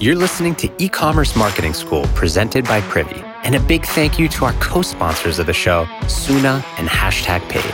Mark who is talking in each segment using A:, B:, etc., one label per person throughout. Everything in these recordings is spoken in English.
A: You're listening to e commerce marketing school presented by Privy. And a big thank you to our co sponsors of the show, Soona and Hashtag Paid.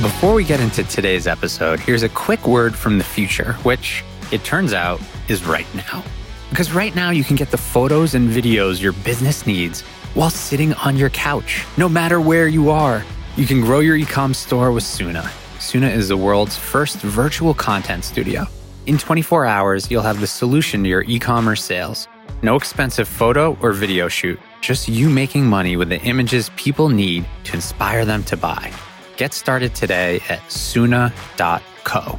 A: Before we get into today's episode, here's a quick word from the future, which it turns out is right now. Because right now, you can get the photos and videos your business needs while sitting on your couch, no matter where you are. You can grow your ecom store with Soona. Soona is the world's first virtual content studio. In 24 hours, you'll have the solution to your e commerce sales. No expensive photo or video shoot, just you making money with the images people need to inspire them to buy. Get started today at soona.co.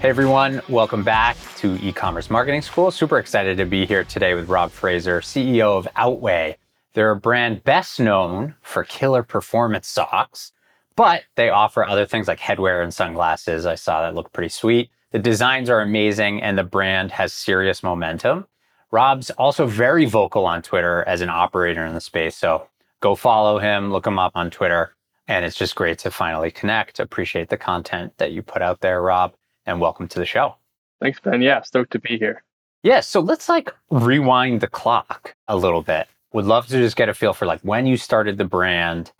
A: Hey everyone, welcome back to e-commerce marketing school. Super excited to be here today with Rob Fraser, CEO of Outway. They're a brand best known for killer performance socks, but they offer other things like headwear and sunglasses. I saw that look pretty sweet. The designs are amazing and the brand has serious momentum. Rob's also very vocal on Twitter as an operator in the space. So go follow him, look him up on Twitter. And it's just great to finally connect. Appreciate the content that you put out there, Rob, and welcome to the show.
B: Thanks, Ben. Yeah, stoked to be here.
A: Yeah, so let's like rewind the clock a little bit would love to just get a feel for like when you started the brand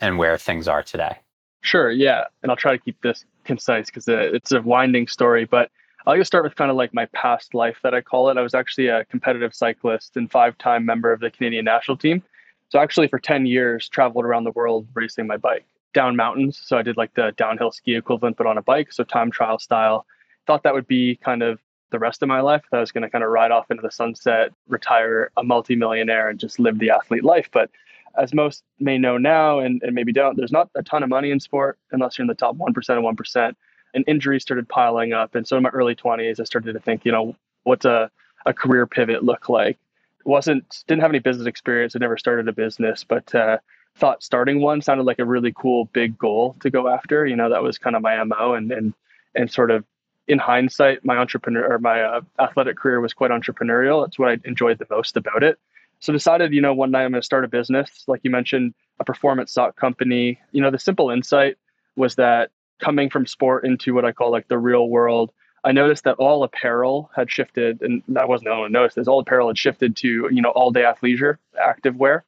A: and where things are today.
B: Sure, yeah. And I'll try to keep this concise because uh, it's a winding story, but I'll just start with kind of like my past life that I call it. I was actually a competitive cyclist and five time member of the Canadian national team. So, actually, for 10 years, traveled around the world racing my bike down mountains. So, I did like the downhill ski equivalent, but on a bike. So, time trial style. Thought that would be kind of the rest of my life. That I was going to kind of ride off into the sunset, retire a multimillionaire, and just live the athlete life. But as most may know now, and, and maybe don't, there's not a ton of money in sport unless you're in the top 1% of 1%. And injuries started piling up. And so in my early 20s, I started to think, you know, what's a, a career pivot look like? Wasn't, didn't have any business experience. I never started a business, but uh, thought starting one sounded like a really cool big goal to go after. You know, that was kind of my MO and, and, and sort of in hindsight, my entrepreneur or my uh, athletic career was quite entrepreneurial. It's what I enjoyed the most about it. So decided, you know, one night I'm going to start a business, like you mentioned, a performance sock company. You know, the simple insight was that coming from sport into what I call like the real world, I noticed that all apparel had shifted, and I wasn't the only one to notice this. All apparel had shifted to you know all day athleisure, active wear.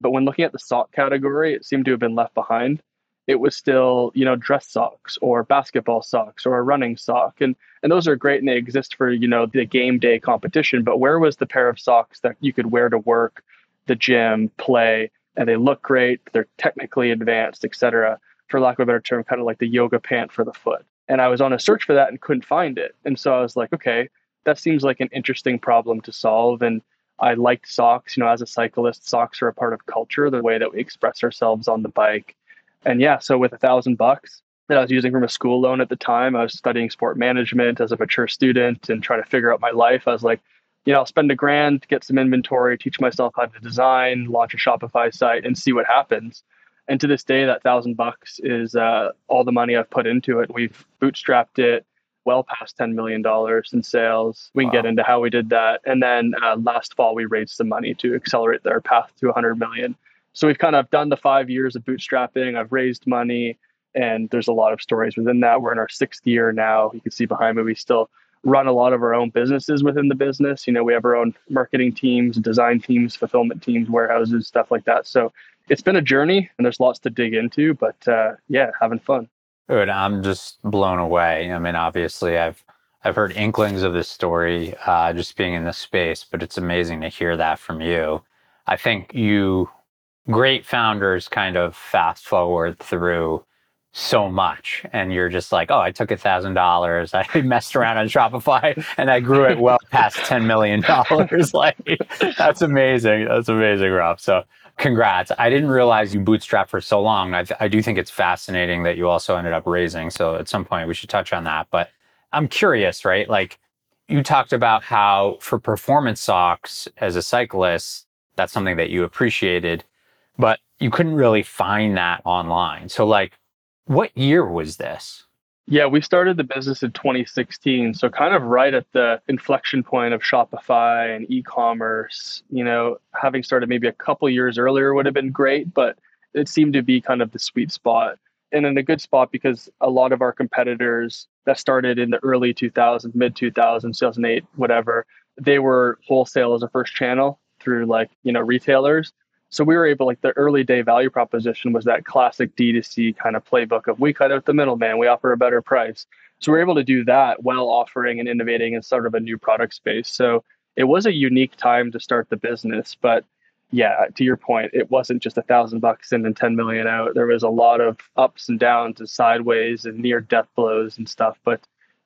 B: But when looking at the sock category, it seemed to have been left behind it was still you know dress socks or basketball socks or a running sock. And and those are great and they exist for you know the game day competition. But where was the pair of socks that you could wear to work the gym play and they look great they're technically advanced etc for lack of a better term kind of like the yoga pant for the foot? And i was on a search for that and couldn't find it. And so i was like okay that seems like an interesting problem to solve. And I liked socks. You know, as a cyclist, socks are a part of culture, the way that we express ourselves on the bike and yeah, so with a thousand bucks that I was using from a school loan at the time, I was studying sport management as a mature student and trying to figure out my life. I was like, you know, I'll spend a grand, get some inventory, teach myself how to design, launch a Shopify site, and see what happens. And to this day, that thousand bucks is uh, all the money I've put into it. We've bootstrapped it well past $10 million in sales. We can wow. get into how we did that. And then uh, last fall, we raised some money to accelerate their path to 100 million so we've kind of done the five years of bootstrapping. I've raised money, and there's a lot of stories within that. We're in our sixth year now. You can see behind me, we still run a lot of our own businesses within the business. You know, we have our own marketing teams, design teams, fulfillment teams, warehouses, stuff like that. So it's been a journey, and there's lots to dig into. But uh, yeah, having fun.
A: Good. I'm just blown away. I mean, obviously, I've I've heard inklings of this story uh, just being in this space, but it's amazing to hear that from you. I think you great founders kind of fast forward through so much and you're just like oh i took a thousand dollars i messed around on shopify and i grew it well past 10 million dollars. Like that's amazing that's amazing rob. So congrats. I didn't realize you bootstrapped for so long. I, I do think it's fascinating that you also ended up raising so at some point we should touch on that. But i'm curious right? Like you talked about how for performance socks as a cyclist that's something that you appreciated but you couldn't really find that online. So, like, what year was this?
B: Yeah, we started the business in 2016. So, kind of right at the inflection point of Shopify and e commerce. You know, having started maybe a couple years earlier would have been great, but it seemed to be kind of the sweet spot. and in a good spot because a lot of our competitors that started in the early 2000s, mid 2000s, 2008, whatever, they were wholesale as a first channel through like, you know, retailers. So we were able, like the early day value proposition was that classic D2C kind of playbook of we cut out the middleman, we offer a better price. So we are able to do that while offering and innovating in sort of a new product space. So it was a unique time to start the business, but yeah, to your point, it wasn't just a thousand bucks in and 10 million out. There was a lot of ups and downs and sideways and near death blows and stuff, but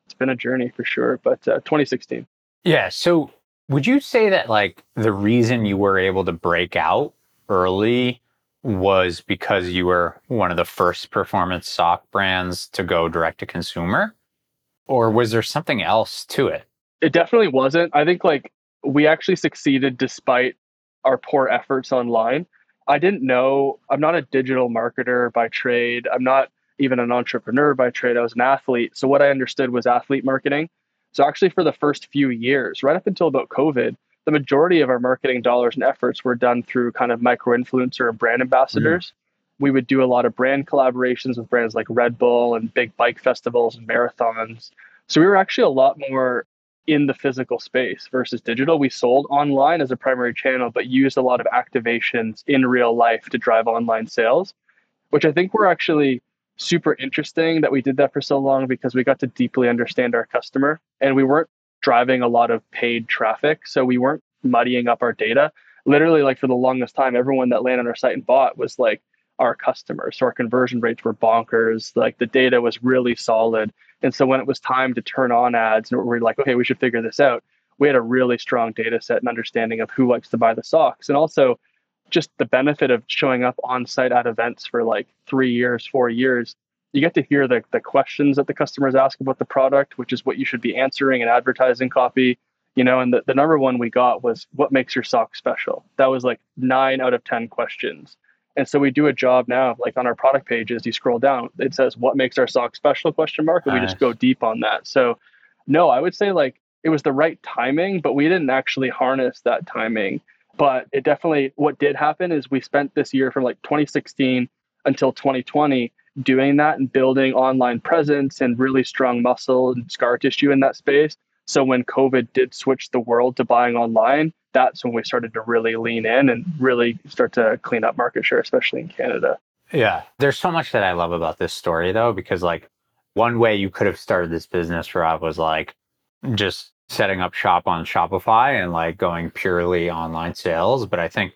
B: it's been a journey for sure. But uh, 2016.
A: Yeah. So would you say that like the reason you were able to break out early was because you were one of the first performance sock brands to go direct to consumer? Or was there something else to it?
B: It definitely wasn't. I think like we actually succeeded despite our poor efforts online. I didn't know, I'm not a digital marketer by trade. I'm not even an entrepreneur by trade. I was an athlete. So what I understood was athlete marketing. So actually for the first few years, right up until about COVID, the majority of our marketing dollars and efforts were done through kind of micro influencer and brand ambassadors. Mm. We would do a lot of brand collaborations with brands like Red Bull and big bike festivals and marathons. So we were actually a lot more in the physical space versus digital. We sold online as a primary channel, but used a lot of activations in real life to drive online sales, which I think were actually super interesting that we did that for so long because we got to deeply understand our customer and we weren't driving a lot of paid traffic. So we weren't muddying up our data. Literally, like for the longest time, everyone that landed on our site and bought was like our customers. So our conversion rates were bonkers. Like the data was really solid. And so when it was time to turn on ads and we we're like, okay, we should figure this out, we had a really strong data set and understanding of who likes to buy the socks. And also just the benefit of showing up on site at events for like three years, four years. You get to hear the, the questions that the customers ask about the product, which is what you should be answering in advertising copy. You know, and the, the number one we got was what makes your sock special? That was like nine out of 10 questions. And so we do a job now, like on our product pages, you scroll down, it says what makes our sock special question mark, and nice. we just go deep on that. So no, I would say like it was the right timing, but we didn't actually harness that timing. But it definitely what did happen is we spent this year from like 2016 until 2020 doing that and building online presence and really strong muscle and scar tissue in that space. So when COVID did switch the world to buying online, that's when we started to really lean in and really start to clean up market share, especially in Canada.
A: Yeah. There's so much that I love about this story though, because like one way you could have started this business, Rob, was like just setting up shop on Shopify and like going purely online sales. But I think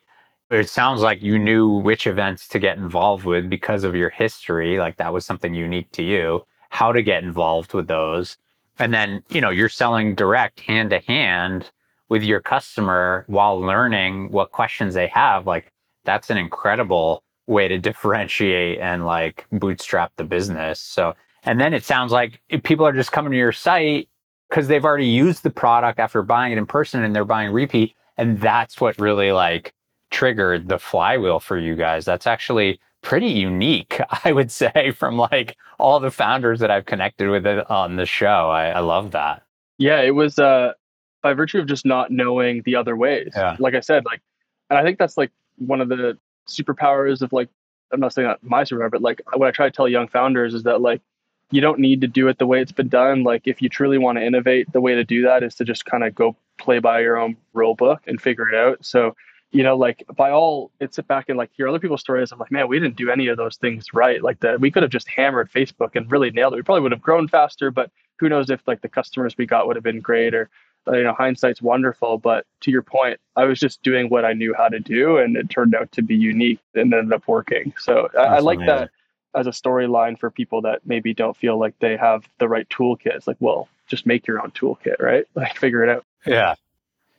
A: it sounds like you knew which events to get involved with because of your history. Like that was something unique to you, how to get involved with those. And then, you know, you're selling direct hand to hand with your customer while learning what questions they have, like that's an incredible way to differentiate and like bootstrap the business. So, and then it sounds like people are just coming to your site because they've already used the product after buying it in person and they're buying repeat. And that's what really like triggered the flywheel for you guys. That's actually pretty unique, I would say, from like all the founders that I've connected with on the show. I, I love that.
B: Yeah, it was uh by virtue of just not knowing the other ways. Yeah. Like I said, like, and I think that's like one of the superpowers of like, I'm not saying that my superpower, but like what I try to tell young founders is that like, you don't need to do it the way it's been done. Like, if you truly want to innovate, the way to do that is to just kind of go play by your own rule book and figure it out. So, you know, like by all, it sit back and like hear other people's stories. I'm like, man, we didn't do any of those things right. Like that, we could have just hammered Facebook and really nailed it. We probably would have grown faster, but who knows if like the customers we got would have been great or uh, you know hindsight's wonderful but to your point i was just doing what i knew how to do and it turned out to be unique and ended up working so I, I, like that as a storyline for people that maybe don't feel like they have the right toolkit it's like well just make your own toolkit right like figure it out
A: yeah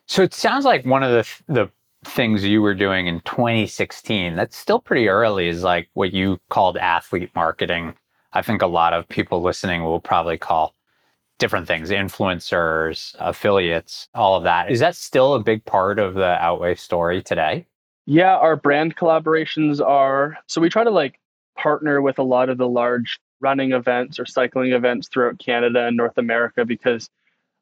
A: so it sounds like one of the the things you were doing in 2016 that's still pretty early is like what you called athlete marketing i think a lot of people listening will probably call different things, influencers, affiliates, all of that. Is that still a big part of the Outway story today?
B: Yeah, our brand collaborations are. So we try to like partner with a lot of the large running events or cycling events throughout Canada and North America because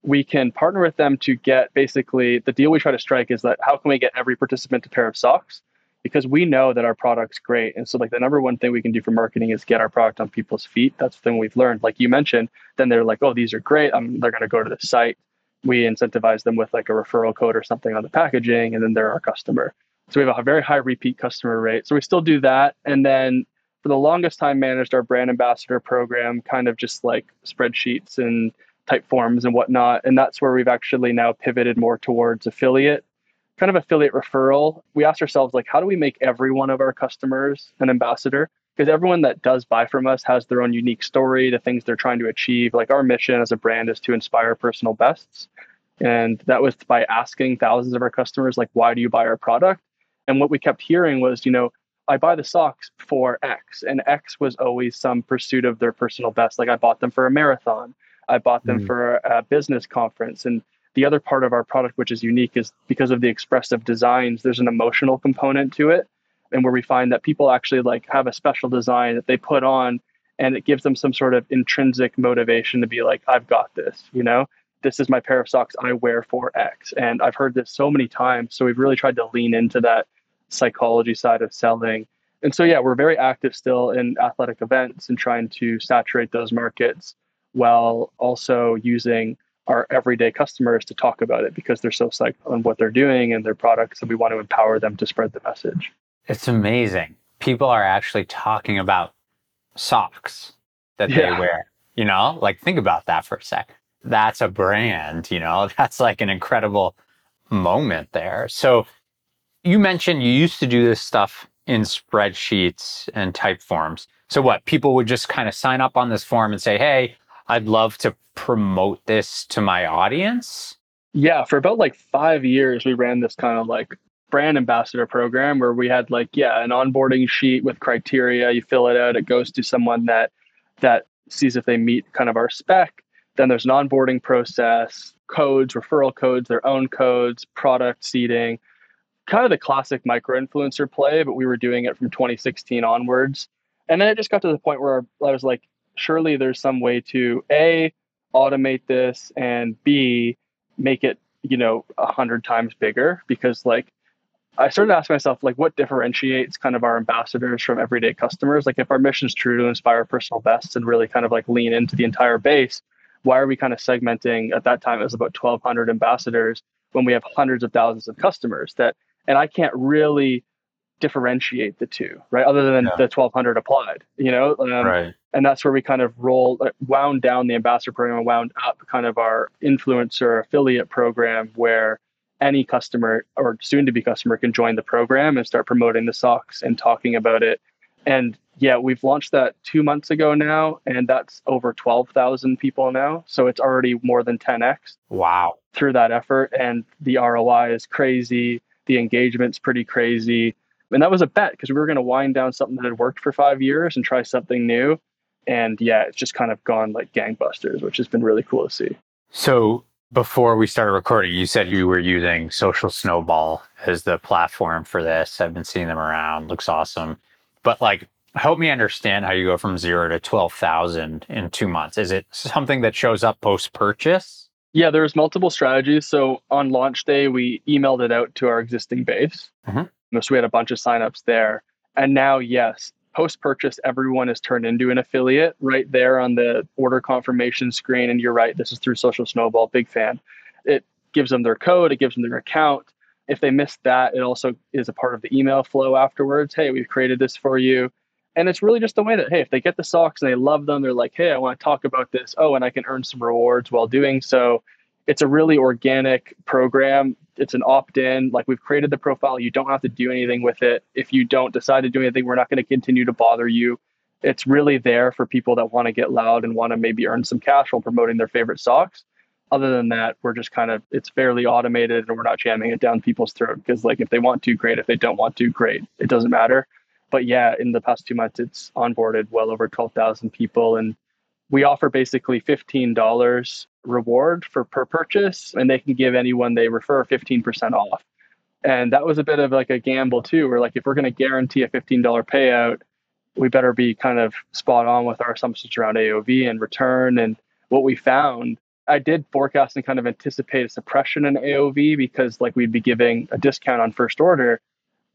B: we can partner with them to get basically the deal we try to strike is that how can we get every participant a pair of socks? because we know that our product's great. And so like the number one thing we can do for marketing is get our product on people's feet. That's the thing we've learned. Like you mentioned, then they're like, oh, these are great. Um, they're going to go to the site. We incentivize them with like a referral code or something on the packaging, and then they're our customer. So we have a very high repeat customer rate. So we still do that. And then for the longest time managed our brand ambassador program, kind of just like spreadsheets and type forms and whatnot. And that's where we've actually now pivoted more towards affiliate kind of affiliate referral, we asked ourselves like, how do we make every one of our customers an ambassador? Because everyone that does buy from us has their own unique story, the things they're trying to achieve. Like our mission as a brand is to inspire personal bests. And that was by asking thousands of our customers, like, why do you buy our product? And what we kept hearing was, you know, I buy the socks for X, and X was always some pursuit of their personal best. Like I bought them for a marathon, I bought them mm. for a business conference, and the other part of our product, which is unique, is because of the expressive designs, there's an emotional component to it. And where we find that people actually like have a special design that they put on and it gives them some sort of intrinsic motivation to be like, I've got this, you know, this is my pair of socks I wear for X. And I've heard this so many times. So we've really tried to lean into that psychology side of selling. And so, yeah, we're very active still in athletic events and trying to saturate those markets while also using our everyday customers to talk about it because they're so psyched on what they're doing and their products and we want to empower them to spread the message.
A: It's amazing. People are actually talking about socks that yeah. they wear. You know, like think about that for a sec. That's a brand, you know, that's like an incredible moment there. So you mentioned you used to do this stuff in spreadsheets and type forms. So what? People would just kind of sign up on this form and say, "Hey, I'd love to promote this to my audience?
B: Yeah, for about like five years, we ran this kind of like brand ambassador program where we had like, yeah, an onboarding sheet with criteria. You fill it out, it goes to someone that that sees if they meet kind of our spec. Then there's an onboarding process, codes, referral codes, their own codes, product seeding, kind of the classic micro influencer play, but we were doing it from 2016 onwards. And then it just got to the point where I was like, surely there's some way to a automate this and b make it you know a hundred times bigger because like i started asking myself like what differentiates kind of our ambassadors from everyday customers? Like if our mission is true to inspire personal bests and really kind of like lean into the entire base why are we kind of segmenting at that time it was about 1200 ambassadors when we have hundreds of thousands of customers that and i can't really differentiate the two, right? Other than yeah. the 1200 applied, you know? Um,
A: right.
B: And that's where we kind of roll, uh, wound down the ambassador program and wound up kind of our influencer affiliate program where any customer or soon to be customer can join the program and start promoting the socks and talking about it. And yeah, we've launched that two months ago now, and that's over 12,000 people now. So it's already more than 10x.
A: Wow.
B: Through that effort. And the ROI is crazy. The engagement's pretty crazy and that was a bet because we were going to wind down something that had worked for five years and try something new. And yeah, it's just kind of gone like gangbusters, which has been really cool to see.
A: So before we started recording, you said you were using Social Snowball as the platform for this. I've been seeing them around. Looks awesome. But like, help me understand how you go from zero to 12,000 in two months. Is it something that shows up post purchase?
B: Yeah, there's multiple strategies. So on launch day, we emailed it out to our existing base. Mm-hmm. So we had a bunch of signups there. And now, yes, post purchase, everyone is turned into an affiliate right there on the order confirmation screen. And you're right, this is through Social Snowball, big fan. It gives them their code, it gives them their account. If they missed that, it also is a part of the email flow afterwards. Hey, we've created this for you. And it's really just the way that, hey, if they get the socks and they love them, they're like, hey, I want to talk about this. Oh, and I can earn some rewards while doing so it's a really organic program. It's an opt in. Like we've created the profile. You don't have to do anything with it. If you don't decide to do anything, we're not going to continue to bother you. It's really there for people that want to get loud and want to maybe earn some cash while promoting their favorite socks. Other than that, we're just kind of, it's fairly automated and we're not jamming it down people's throat because, like, if they want to, great. If they don't want to, great. It doesn't matter. But yeah, in the past two months, it's onboarded well over 12,000 people and we offer basically $15 reward for per purchase and they can give anyone they refer 15% off. And that was a bit of like a gamble too where like if we're going to guarantee a $15 payout we better be kind of spot on with our assumptions around aov and return and what we found. I did forecast and kind of anticipate a suppression in aov because like we'd be giving a discount on first order.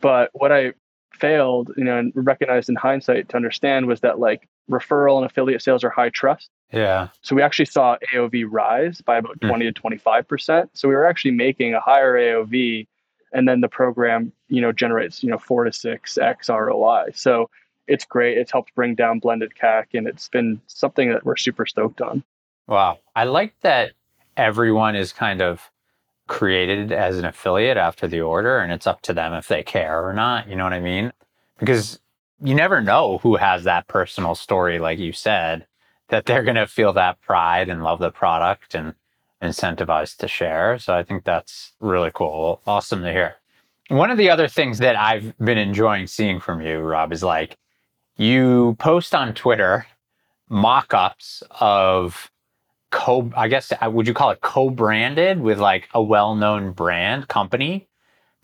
B: But what I failed, you know, and recognized in hindsight to understand was that like referral and affiliate sales are high trust.
A: Yeah.
B: So we actually saw AOV rise by about mm. 20 to 25%. So we were actually making a higher AOV and then the program, you know, generates, you know, 4 to 6x ROI. So it's great. It's helped bring down blended CAC and it's been something that we're super stoked on.
A: Wow. I like that everyone is kind of created as an affiliate after the order and it's up to them if they care or not. You know what I mean? Because you never know who has that personal story, like you said, that they're going to feel that pride and love the product and incentivized to share. So I think that's really cool. Awesome to hear. One of the other things that I've been enjoying seeing from you, Rob, is like you post on Twitter mock ups of co I guess uh, would you call it co-branded with like a well-known brand company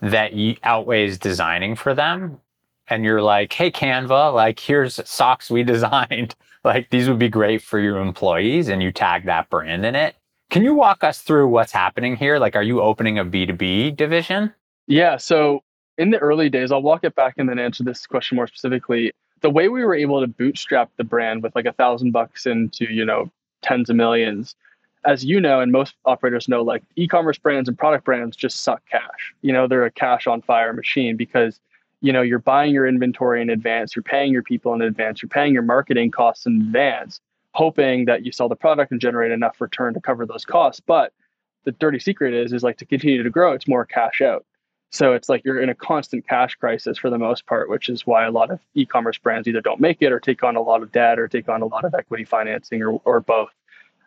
A: that Outway's designing for them and you're like, "Hey Canva, like here's socks we designed. like these would be great for your employees." And you tag that brand in it. Can you walk us through what's happening here? Like are you opening a B2B division?
B: Yeah, so in the early days, I'll walk it back and then answer this question more specifically. The way we were able to bootstrap the brand with like a thousand bucks into, you know, tens of millions. As you know, and most operators know, like e-commerce brands and product brands just suck cash. You know, they're a cash on fire machine because you know you're buying your inventory in advance, you're paying your people in advance, you're paying your marketing costs in advance, hoping that you sell the product and generate enough return to cover those costs. But the dirty secret is is like to continue to grow, it's more cash out. So it's like you're in a constant cash crisis for the most part, which is why a lot of e-commerce brands either don't make it or take on a lot of debt or take on a lot of equity financing or, or both.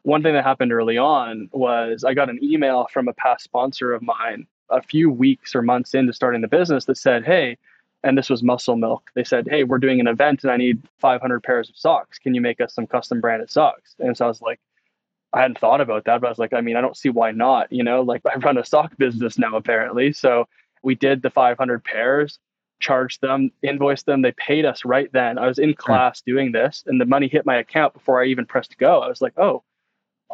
B: One thing that happened early on was I got an email from a past sponsor of mine a few weeks or months into starting the business that said, Hey, and this was Muscle Milk. They said, Hey, we're doing an event and I need 500 pairs of socks. Can you make us some custom branded socks? And so I was like, I hadn't thought about that, but I was like, I mean, I don't see why not. You know, like I run a sock business now, apparently. So we did the 500 pairs, charged them, invoiced them. They paid us right then. I was in hmm. class doing this, and the money hit my account before I even pressed go. I was like, oh,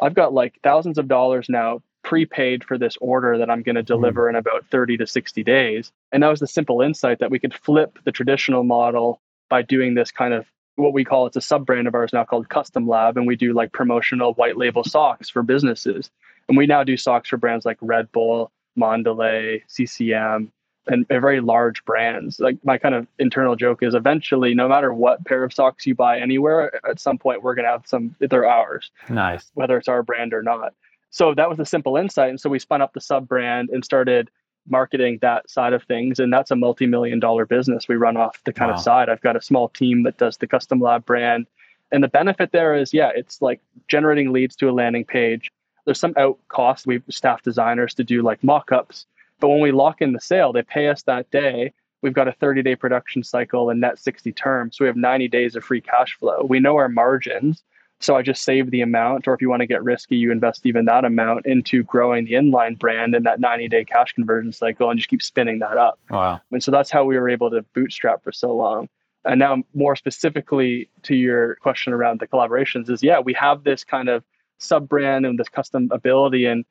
B: I've got like thousands of dollars now prepaid for this order that I'm going to hmm. deliver mm. in about 30 to 60 days. And that was the simple insight that we could flip the traditional model by doing this kind of what we call it's a sub brand of ours now called Custom Lab. And we do like promotional white label socks for businesses. And we now do socks for brands like Red Bull, Mondelez, CCM, and very large brands. Like my kind of internal joke is eventually, no matter what pair of socks you buy anywhere, at some point we're gonna have some. They're ours.
A: Nice.
B: Whether it's our brand or not. So that was a simple insight, and so we spun up the sub brand and started marketing that side of things, and that's a multi-million dollar business we run off the kind wow. of side. I've got a small team that does the custom lab brand. And the benefit there is, yeah, it's like generating leads to a landing page, there's some out cost. We've staff designers to do like mock-ups. But when we lock in the sale, they pay us that day. We've got a 30 day production cycle and net 60 terms. So we have 90 days of free cash flow. We know our margins. So I just save the amount, or if you want to get risky, you invest even that amount into growing the inline brand in that 90 day cash conversion cycle and just keep spinning that up.
A: Wow.
B: And so that's how we were able to bootstrap for so long. And now, more specifically to your question around the collaborations, is yeah, we have this kind of sub brand and this custom ability. And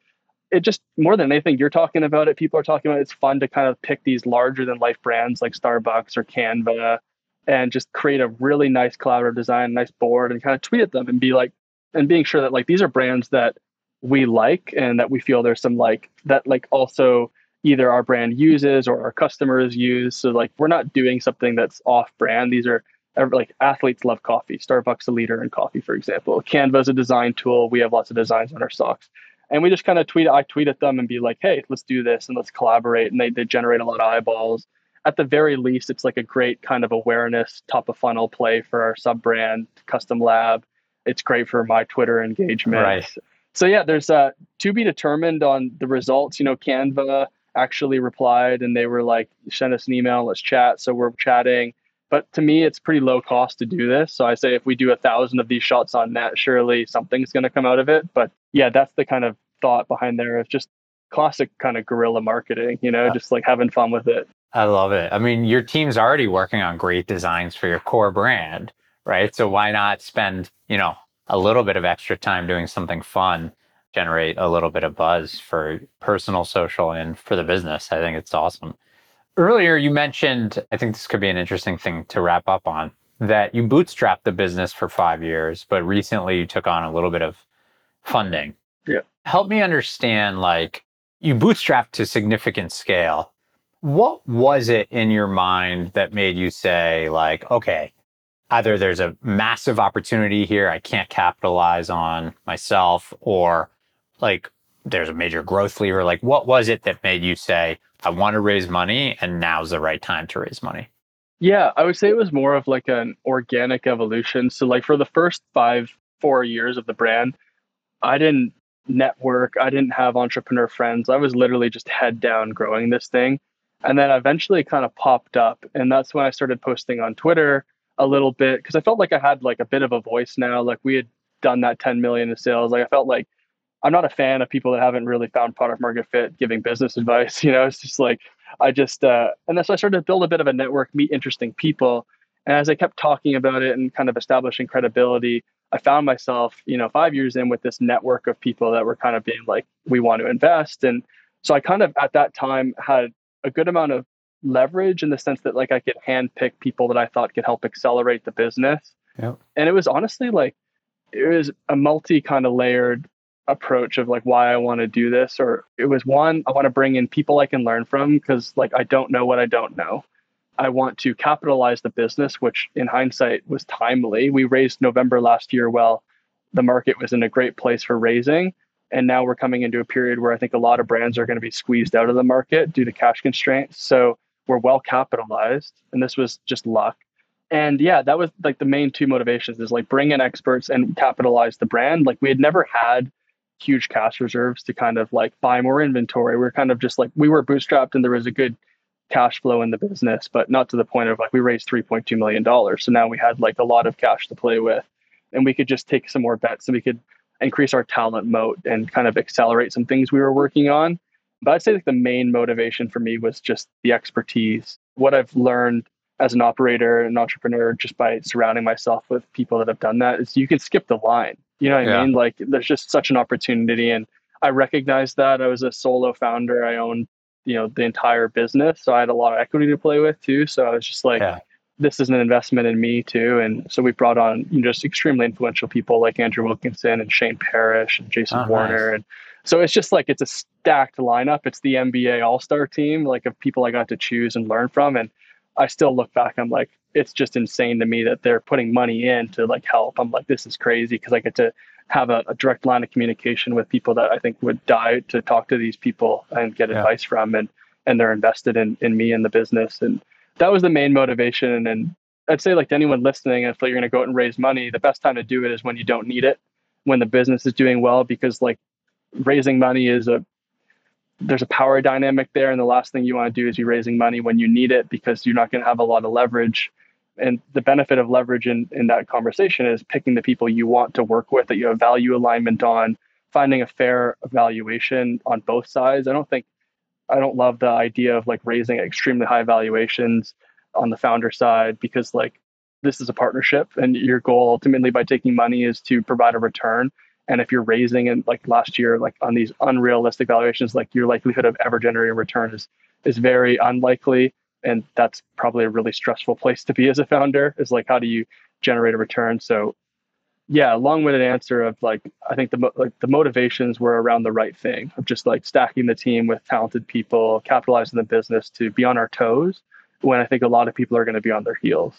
B: it just more than anything, you're talking about it, people are talking about it. It's fun to kind of pick these larger than life brands like Starbucks or Canva and just create a really nice collaborative design, nice board, and kind of tweet at them and be like, and being sure that like these are brands that we like and that we feel there's some like that like also either our brand uses or our customers use. So like we're not doing something that's off brand. These are like athletes love coffee. Starbucks a leader in coffee, for example. Canva is a design tool. We have lots of designs on our socks. And we just kind of tweet, I tweet at them and be like, hey, let's do this and let's collaborate. And they, they generate a lot of eyeballs. At the very least, it's like a great kind of awareness, top of funnel play for our sub brand, Custom Lab. It's great for my Twitter engagement.
A: Right.
B: So yeah, there's uh to be determined on the results. You know, Canva actually replied and they were like, send us an email, let's chat. So we're chatting but to me, it's pretty low cost to do this. So I say if we do a thousand of these shots on net, surely something's going to come out of it. But yeah, that's the kind of thought behind there of just classic kind of guerrilla marketing, you know, just like having fun with it.
A: I love it. I mean, your team's already working on great designs for your core brand, right? So why not spend, you know, a little bit of extra time doing something fun, generate a little bit of buzz for personal, social, and for the business? I think it's awesome. Earlier, you mentioned, I think this could be an interesting thing to wrap up on, that you bootstrapped the business for five years, but recently you took on a little bit of funding.
B: Yeah.
A: Help me understand like, you bootstrapped to significant scale. What was it in your mind that made you say, like, okay, either there's a massive opportunity here I can't capitalize on myself, or like there's a major growth lever? Like, what was it that made you say, I want to raise money and now's the right time to raise money?
B: Yeah, I would say it was more of like an organic evolution. So, like, for the first five, four years of the brand, I didn't network, I didn't have entrepreneur friends. I was literally just head down growing this thing. And then eventually it kind of popped up. And that's when I started posting on Twitter a little bit because I felt like I had like a bit of a voice now. Like we had done that 10 million in sales. Like I felt like I'm not a fan of people that haven't really found product market fit giving business advice. You know, it's just like I just uh, and then so I started to build a bit of a network, meet interesting people, and as I kept talking about it and kind of establishing credibility, I found myself, you know, five years in with this network of people that were kind of being like, we want to invest, and so I kind of at that time had a good amount of leverage in the sense that like I could handpick people that I thought could help accelerate the business.
A: Yep.
B: And it was honestly like it was a multi kind of layered approach of like why I want to do this or it was one I want to bring in people I can learn from because like I don't know what I don't know. I want to capitalize the business which in hindsight was timely. We raised November last year well the market was in a great place for raising and now we're coming into a period where I think a lot of brands are going to be squeezed out of the market due to cash constraints. So we're well capitalized and this was just luck. And yeah, that was like the main two motivations is like bring in experts and capitalize the brand. Like we had never had huge cash reserves to kind of like buy more inventory. We are kind of just like we were bootstrapped and there was a good cash flow in the business, but not to the point of like we raised $3.2 million. So now we had like a lot of cash to play with and we could just take some more bets and we could increase our talent moat and kind of accelerate some things we were working on. But I'd say like the main motivation for me was just the expertise, what I've learned as an operator and entrepreneur just by surrounding myself with people that have done that is you can skip the line. You know what yeah. I mean? Like there's just such an opportunity. And I recognized that I was a solo founder. I owned, you know, the entire business. So I had a lot of equity to play with too. So I was just like, yeah. This is an investment in me too. And so we brought on you know, just extremely influential people like Andrew Wilkinson and Shane Parrish and Jason oh, Warner. Nice. And so it's just like it's a stacked lineup. It's the NBA All Star team, like of people I got to choose and learn from. And I still look back, I'm like, it's just insane to me that they're putting money in to like help. I'm like, this is crazy because I get to have a, a, direct line of communication with people that I think would die to talk to these people and get yeah. advice from and and they're invested in in me and the business. And that was the main motivation. And, I'd say like to anyone listening, if you're gonna go out and raise money, the best time to do it is when you don't need it, when the business is doing well, because like raising money is a there's a power dynamic there. And the last thing you want to do is be raising money when you need it because you're not going to have a lot of leverage. And the benefit of leverage in, in that conversation is picking the people you want to work with that you have value alignment on finding a fair valuation on both sides. I don't think i don't love the idea of like raising extremely high valuations on the founder side because like this is a partnership and your goal ultimately by taking money is to provide a return. And if you're raising and like last year like on these unrealistic valuations like your likelihood of ever generating return is is very unlikely. And that's probably a really stressful place to be as a founder is like how do you generate a return? So yeah long-winded answer of like i think the like the motivations were around the right thing of just like stacking the team with talented people capitalizing the business to be on our toes when i think a lot of people are going to be on their heels.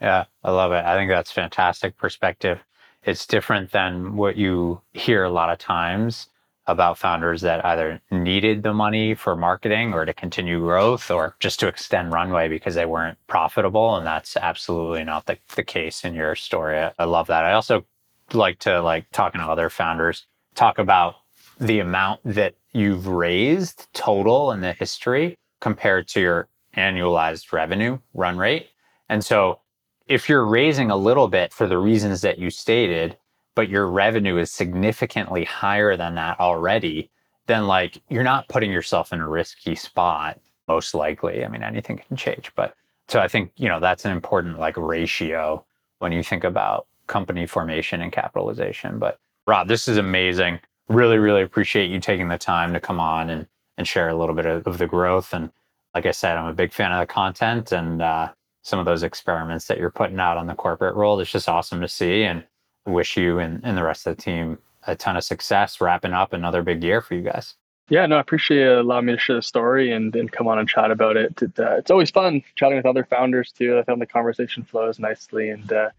A: Yeah i love it. I think that's fantastic perspective. It's different than what you hear a lot of times about founders that either needed the money for marketing or to continue growth or just to extend runway because they weren't profitable. And that's absolutely not the, the case in your story. I love that. I also like to like talking to other founders, talk about the amount that you've raised total in the history compared to your annualized revenue run rate. And so if you're raising a little bit for the reasons that you stated, but your revenue is significantly higher than that already, then like you're not putting yourself in a risky spot, most likely. I mean, anything can change. But so I think, you know, that's an important like ratio when you think about company formation and capitalization. But Rob, this is amazing. Really, really appreciate you taking the time to come on and, and share a little bit of, of the growth. And like I said, I'm a big fan of the content and uh, some of those experiments that you're putting out on the corporate world. It's just awesome to see and wish you and, and the rest of the team a ton of success wrapping up another big year for you guys.
B: Yeah, no, I appreciate you allowing me to share the story and, and come on and chat about it. it uh, it's always fun chatting with other founders too. I found the conversation flows nicely. And uh,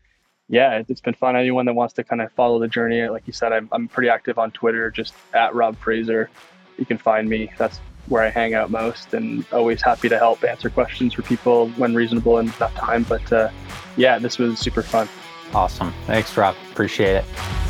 B: yeah, it, has been fun. Anyone that wants to kind of follow the journey, like you said, I'm, I'm pretty active on Twitter, just at Rob Fraser. You can find me. That's where I hang out most and always happy to help answer questions for people when reasonable and enough time. But uh, yeah, this was super fun.
A: Awesome. Thanks, Rob. Appreciate it.